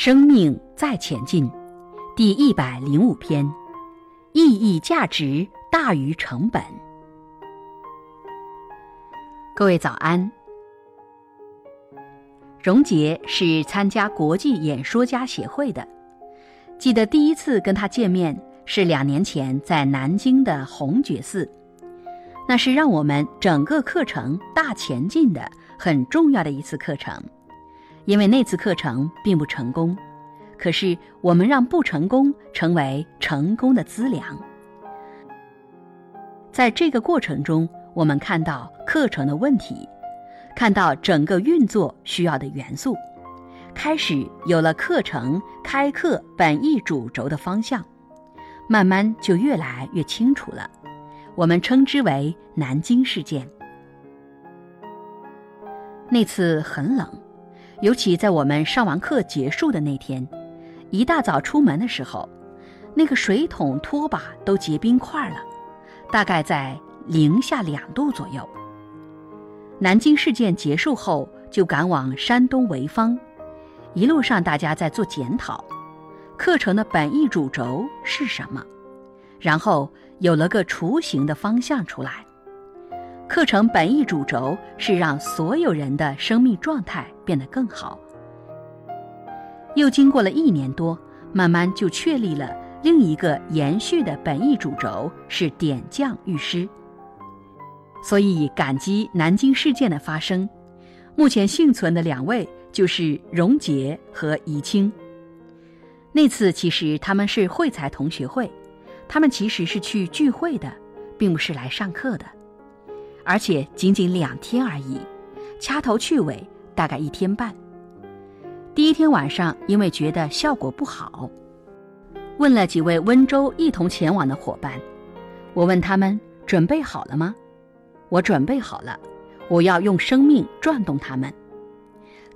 生命再前进，第一百零五篇，意义价值大于成本。各位早安。荣杰是参加国际演说家协会的，记得第一次跟他见面是两年前在南京的红觉寺，那是让我们整个课程大前进的很重要的一次课程，因为那次课程并不成功，可是我们让不成功成为成功的资粮。在这个过程中，我们看到课程的问题。看到整个运作需要的元素，开始有了课程开课本意主轴的方向，慢慢就越来越清楚了。我们称之为南京事件。那次很冷，尤其在我们上完课结束的那天，一大早出门的时候，那个水桶拖把都结冰块了，大概在零下两度左右。南京事件结束后，就赶往山东潍坊。一路上，大家在做检讨，课程的本意主轴是什么？然后有了个雏形的方向出来。课程本意主轴是让所有人的生命状态变得更好。又经过了一年多，慢慢就确立了另一个延续的本意主轴是点将御师。所以感激南京事件的发生，目前幸存的两位就是荣杰和怡清。那次其实他们是会才同学会，他们其实是去聚会的，并不是来上课的，而且仅仅两天而已，掐头去尾大概一天半。第一天晚上，因为觉得效果不好，问了几位温州一同前往的伙伴，我问他们准备好了吗？我准备好了，我要用生命转动他们。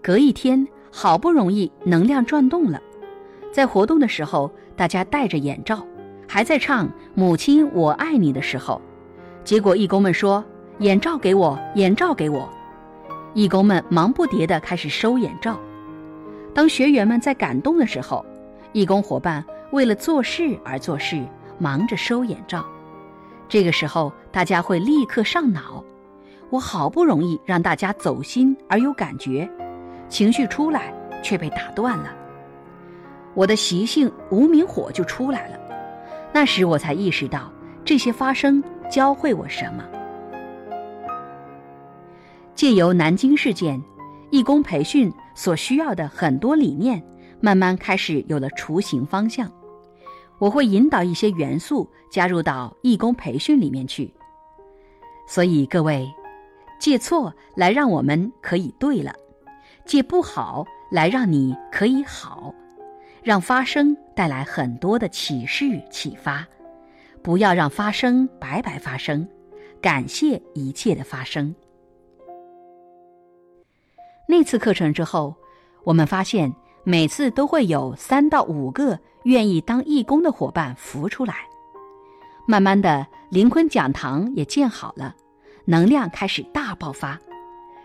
隔一天，好不容易能量转动了，在活动的时候，大家戴着眼罩，还在唱《母亲我爱你》的时候，结果义工们说：“眼罩给我，眼罩给我。”义工们忙不迭地开始收眼罩。当学员们在感动的时候，义工伙伴为了做事而做事，忙着收眼罩。这个时候，大家会立刻上脑。我好不容易让大家走心而有感觉，情绪出来却被打断了。我的习性无名火就出来了。那时我才意识到，这些发生教会我什么。借由南京事件，义工培训所需要的很多理念，慢慢开始有了雏形方向。我会引导一些元素加入到义工培训里面去，所以各位，借错来让我们可以对了，借不好来让你可以好，让发生带来很多的启示启发，不要让发生白白发生，感谢一切的发生。那次课程之后，我们发现每次都会有三到五个。愿意当义工的伙伴浮出来，慢慢的，林坤讲堂也建好了，能量开始大爆发，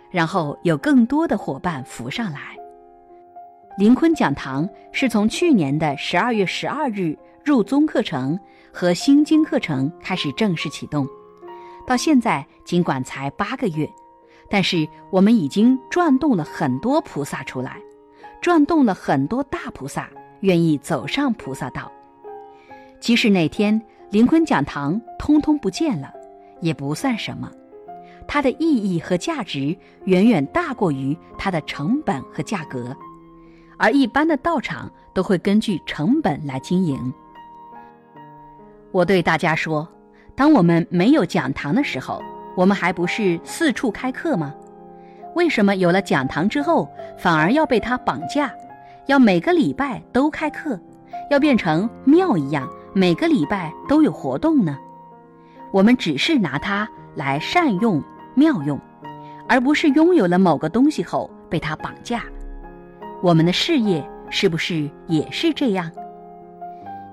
然后有更多的伙伴浮上来。林坤讲堂是从去年的十二月十二日入宗课程和心经课程开始正式启动，到现在尽管才八个月，但是我们已经转动了很多菩萨出来，转动了很多大菩萨。愿意走上菩萨道，即使那天灵坤讲堂通通不见了，也不算什么。它的意义和价值远远大过于它的成本和价格，而一般的道场都会根据成本来经营。我对大家说，当我们没有讲堂的时候，我们还不是四处开课吗？为什么有了讲堂之后，反而要被他绑架？要每个礼拜都开课，要变成庙一样，每个礼拜都有活动呢。我们只是拿它来善用、妙用，而不是拥有了某个东西后被它绑架。我们的事业是不是也是这样？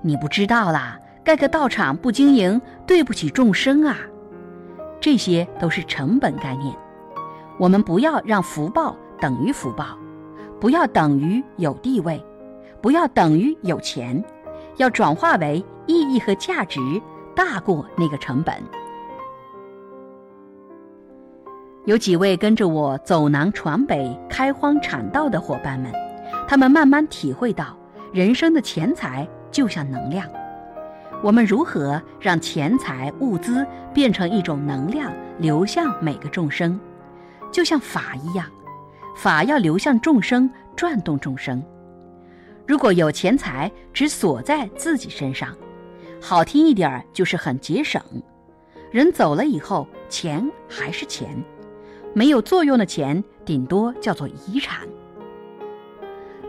你不知道啦，盖个道场不经营，对不起众生啊！这些都是成本概念。我们不要让福报等于福报。不要等于有地位，不要等于有钱，要转化为意义和价值大过那个成本。有几位跟着我走南闯北、开荒产道的伙伴们，他们慢慢体会到，人生的钱财就像能量。我们如何让钱财物资变成一种能量，流向每个众生，就像法一样，法要流向众生，转动众生。如果有钱财只锁在自己身上，好听一点就是很节省。人走了以后，钱还是钱。没有作用的钱，顶多叫做遗产。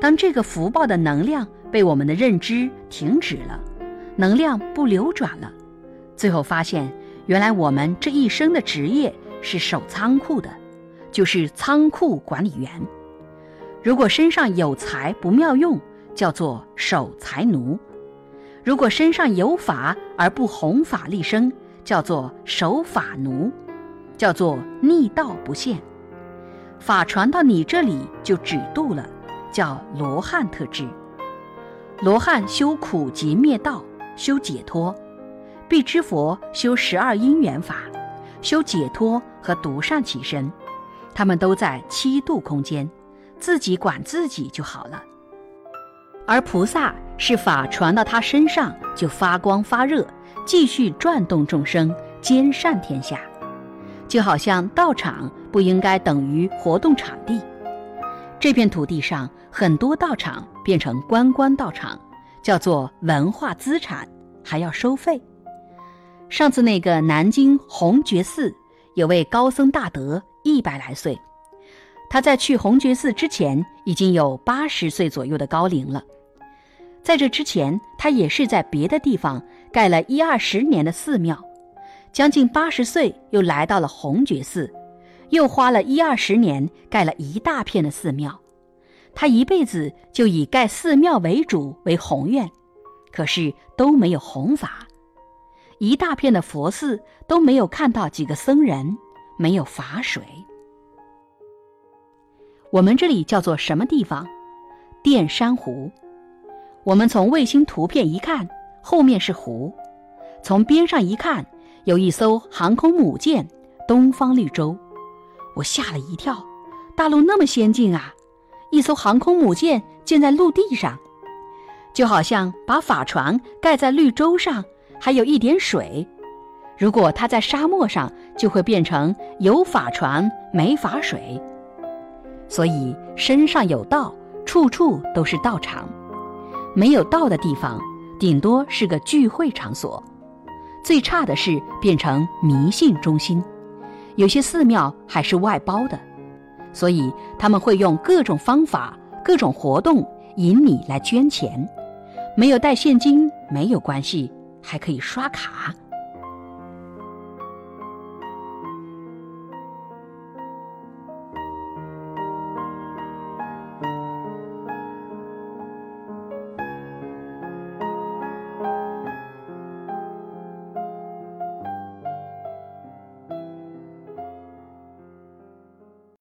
当这个福报的能量被我们的认知停止了，能量不流转了，最后发现，原来我们这一生的职业是守仓库的，就是仓库管理员。如果身上有财不妙用，叫做守财奴；如果身上有法而不弘法利生，叫做守法奴。叫做逆道不现，法传到你这里就止度了，叫罗汉特质。罗汉修苦集灭道，修解脱；必知佛修十二因缘法，修解脱和独善其身。他们都在七度空间，自己管自己就好了。而菩萨是法传到他身上就发光发热，继续转动众生，兼善天下。就好像道场不应该等于活动场地，这片土地上很多道场变成观光道场，叫做文化资产，还要收费。上次那个南京红觉寺有位高僧大德，一百来岁，他在去红觉寺之前已经有八十岁左右的高龄了。在这之前，他也是在别的地方盖了一二十年的寺庙。将近八十岁，又来到了红觉寺，又花了一二十年盖了一大片的寺庙。他一辈子就以盖寺庙为主为宏愿，可是都没有弘法。一大片的佛寺都没有看到几个僧人，没有法水。我们这里叫做什么地方？淀山湖。我们从卫星图片一看，后面是湖；从边上一看。有一艘航空母舰“东方绿洲”，我吓了一跳。大陆那么先进啊！一艘航空母舰建在陆地上，就好像把法船盖在绿洲上，还有一点水。如果它在沙漠上，就会变成有法船没法水。所以身上有道，处处都是道场；没有道的地方，顶多是个聚会场所。最差的是变成迷信中心，有些寺庙还是外包的，所以他们会用各种方法、各种活动引你来捐钱。没有带现金没有关系，还可以刷卡。